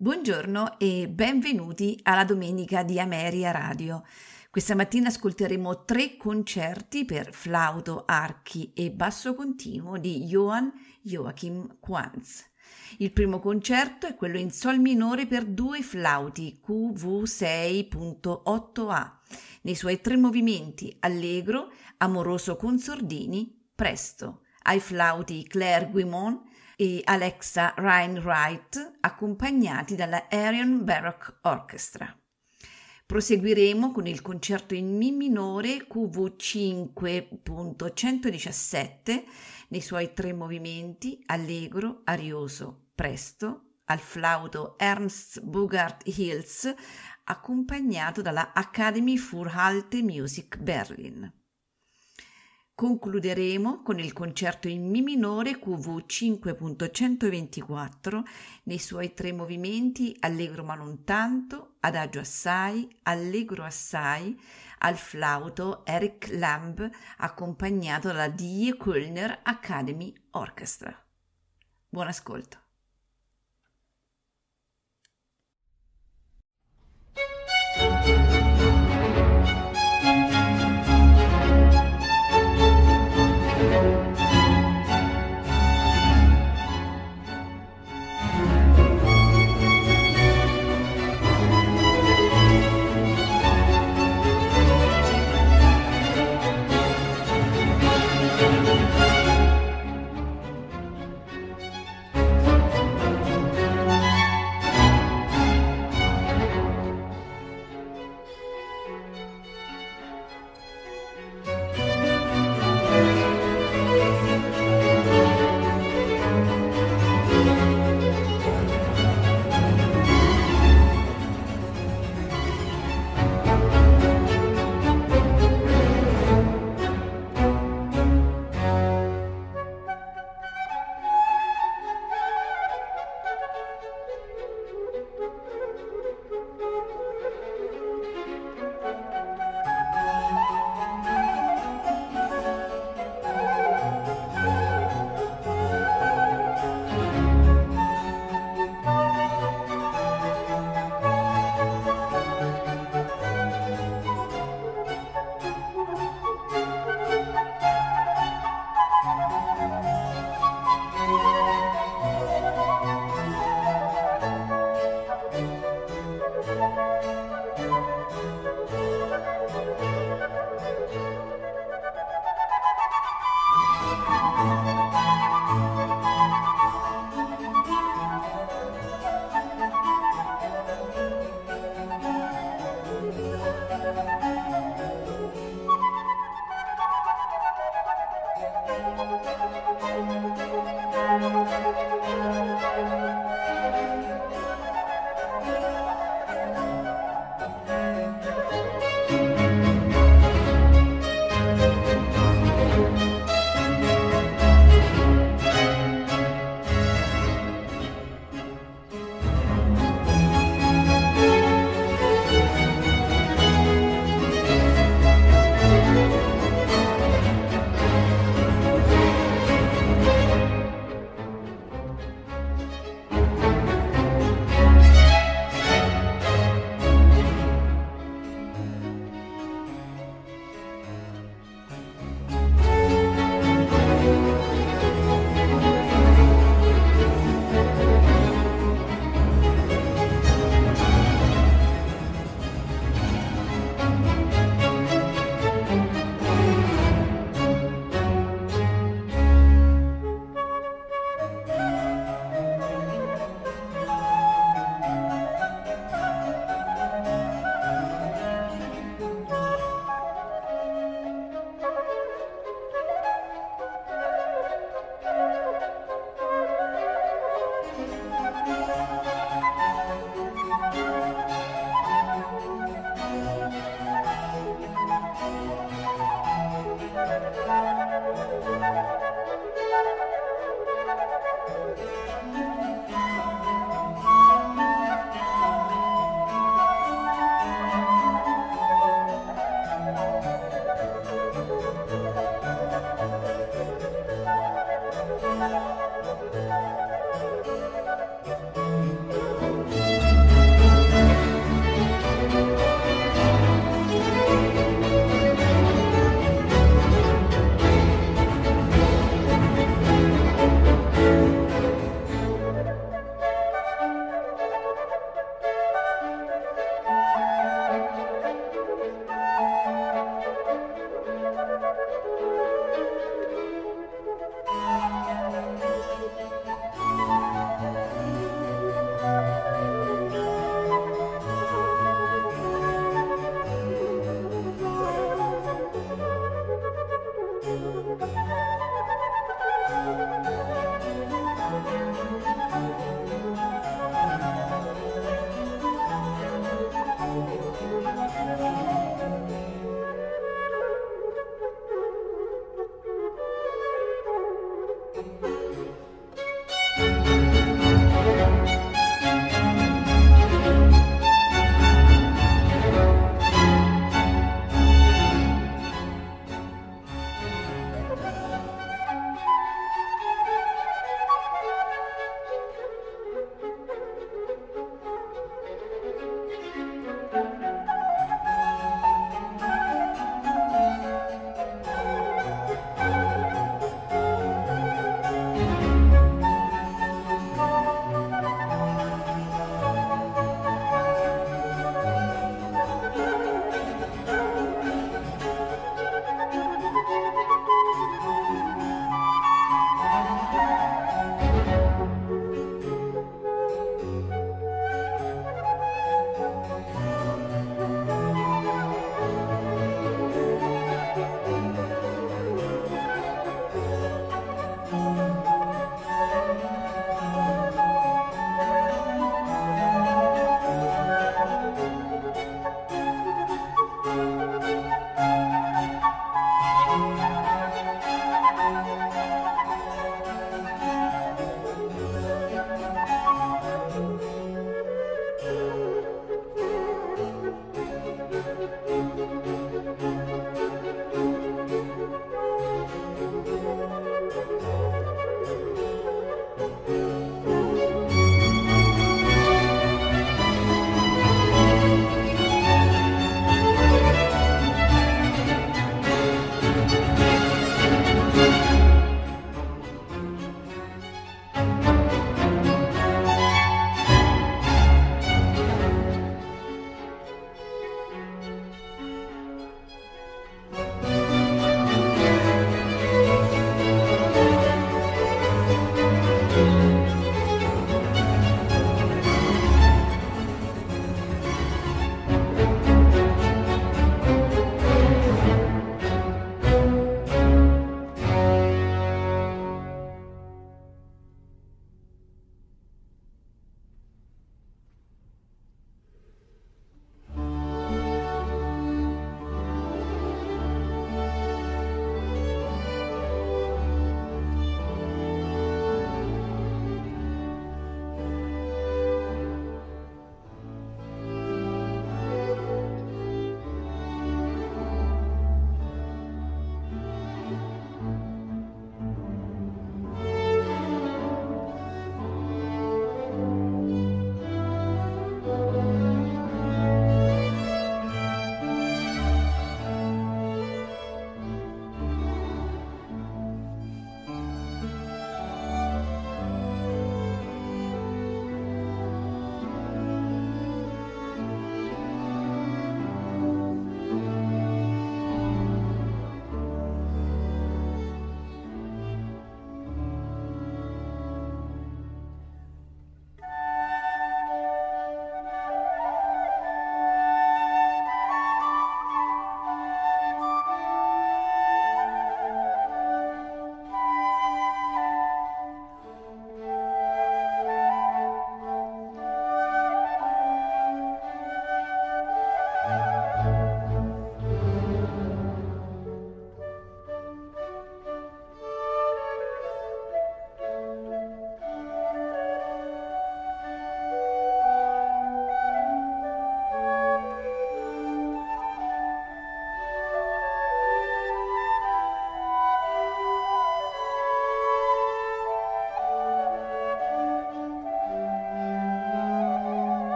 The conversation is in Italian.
Buongiorno e benvenuti alla domenica di Ameria Radio. Questa mattina ascolteremo tre concerti per flauto, archi e basso continuo di Johann Joachim Quanz. Il primo concerto è quello in sol minore per due flauti QV6.8A, nei suoi tre movimenti allegro, amoroso con sordini, presto, ai flauti Claire Guimont e Alexa Reinwright, accompagnati dalla Arion Baroque Orchestra. Proseguiremo con il concerto in Mi minore QV5.117 nei suoi tre movimenti allegro, arioso, presto, al flauto Ernst Bugart Hills, accompagnato dalla Academy für Alte Music Berlin. Concluderemo con il concerto in Mi minore QV 5.124 nei suoi tre movimenti Allegro ma non tanto, Adagio assai, Allegro assai, al flauto Eric Lamb accompagnato dalla Die Kölner Academy Orchestra. Buon ascolto.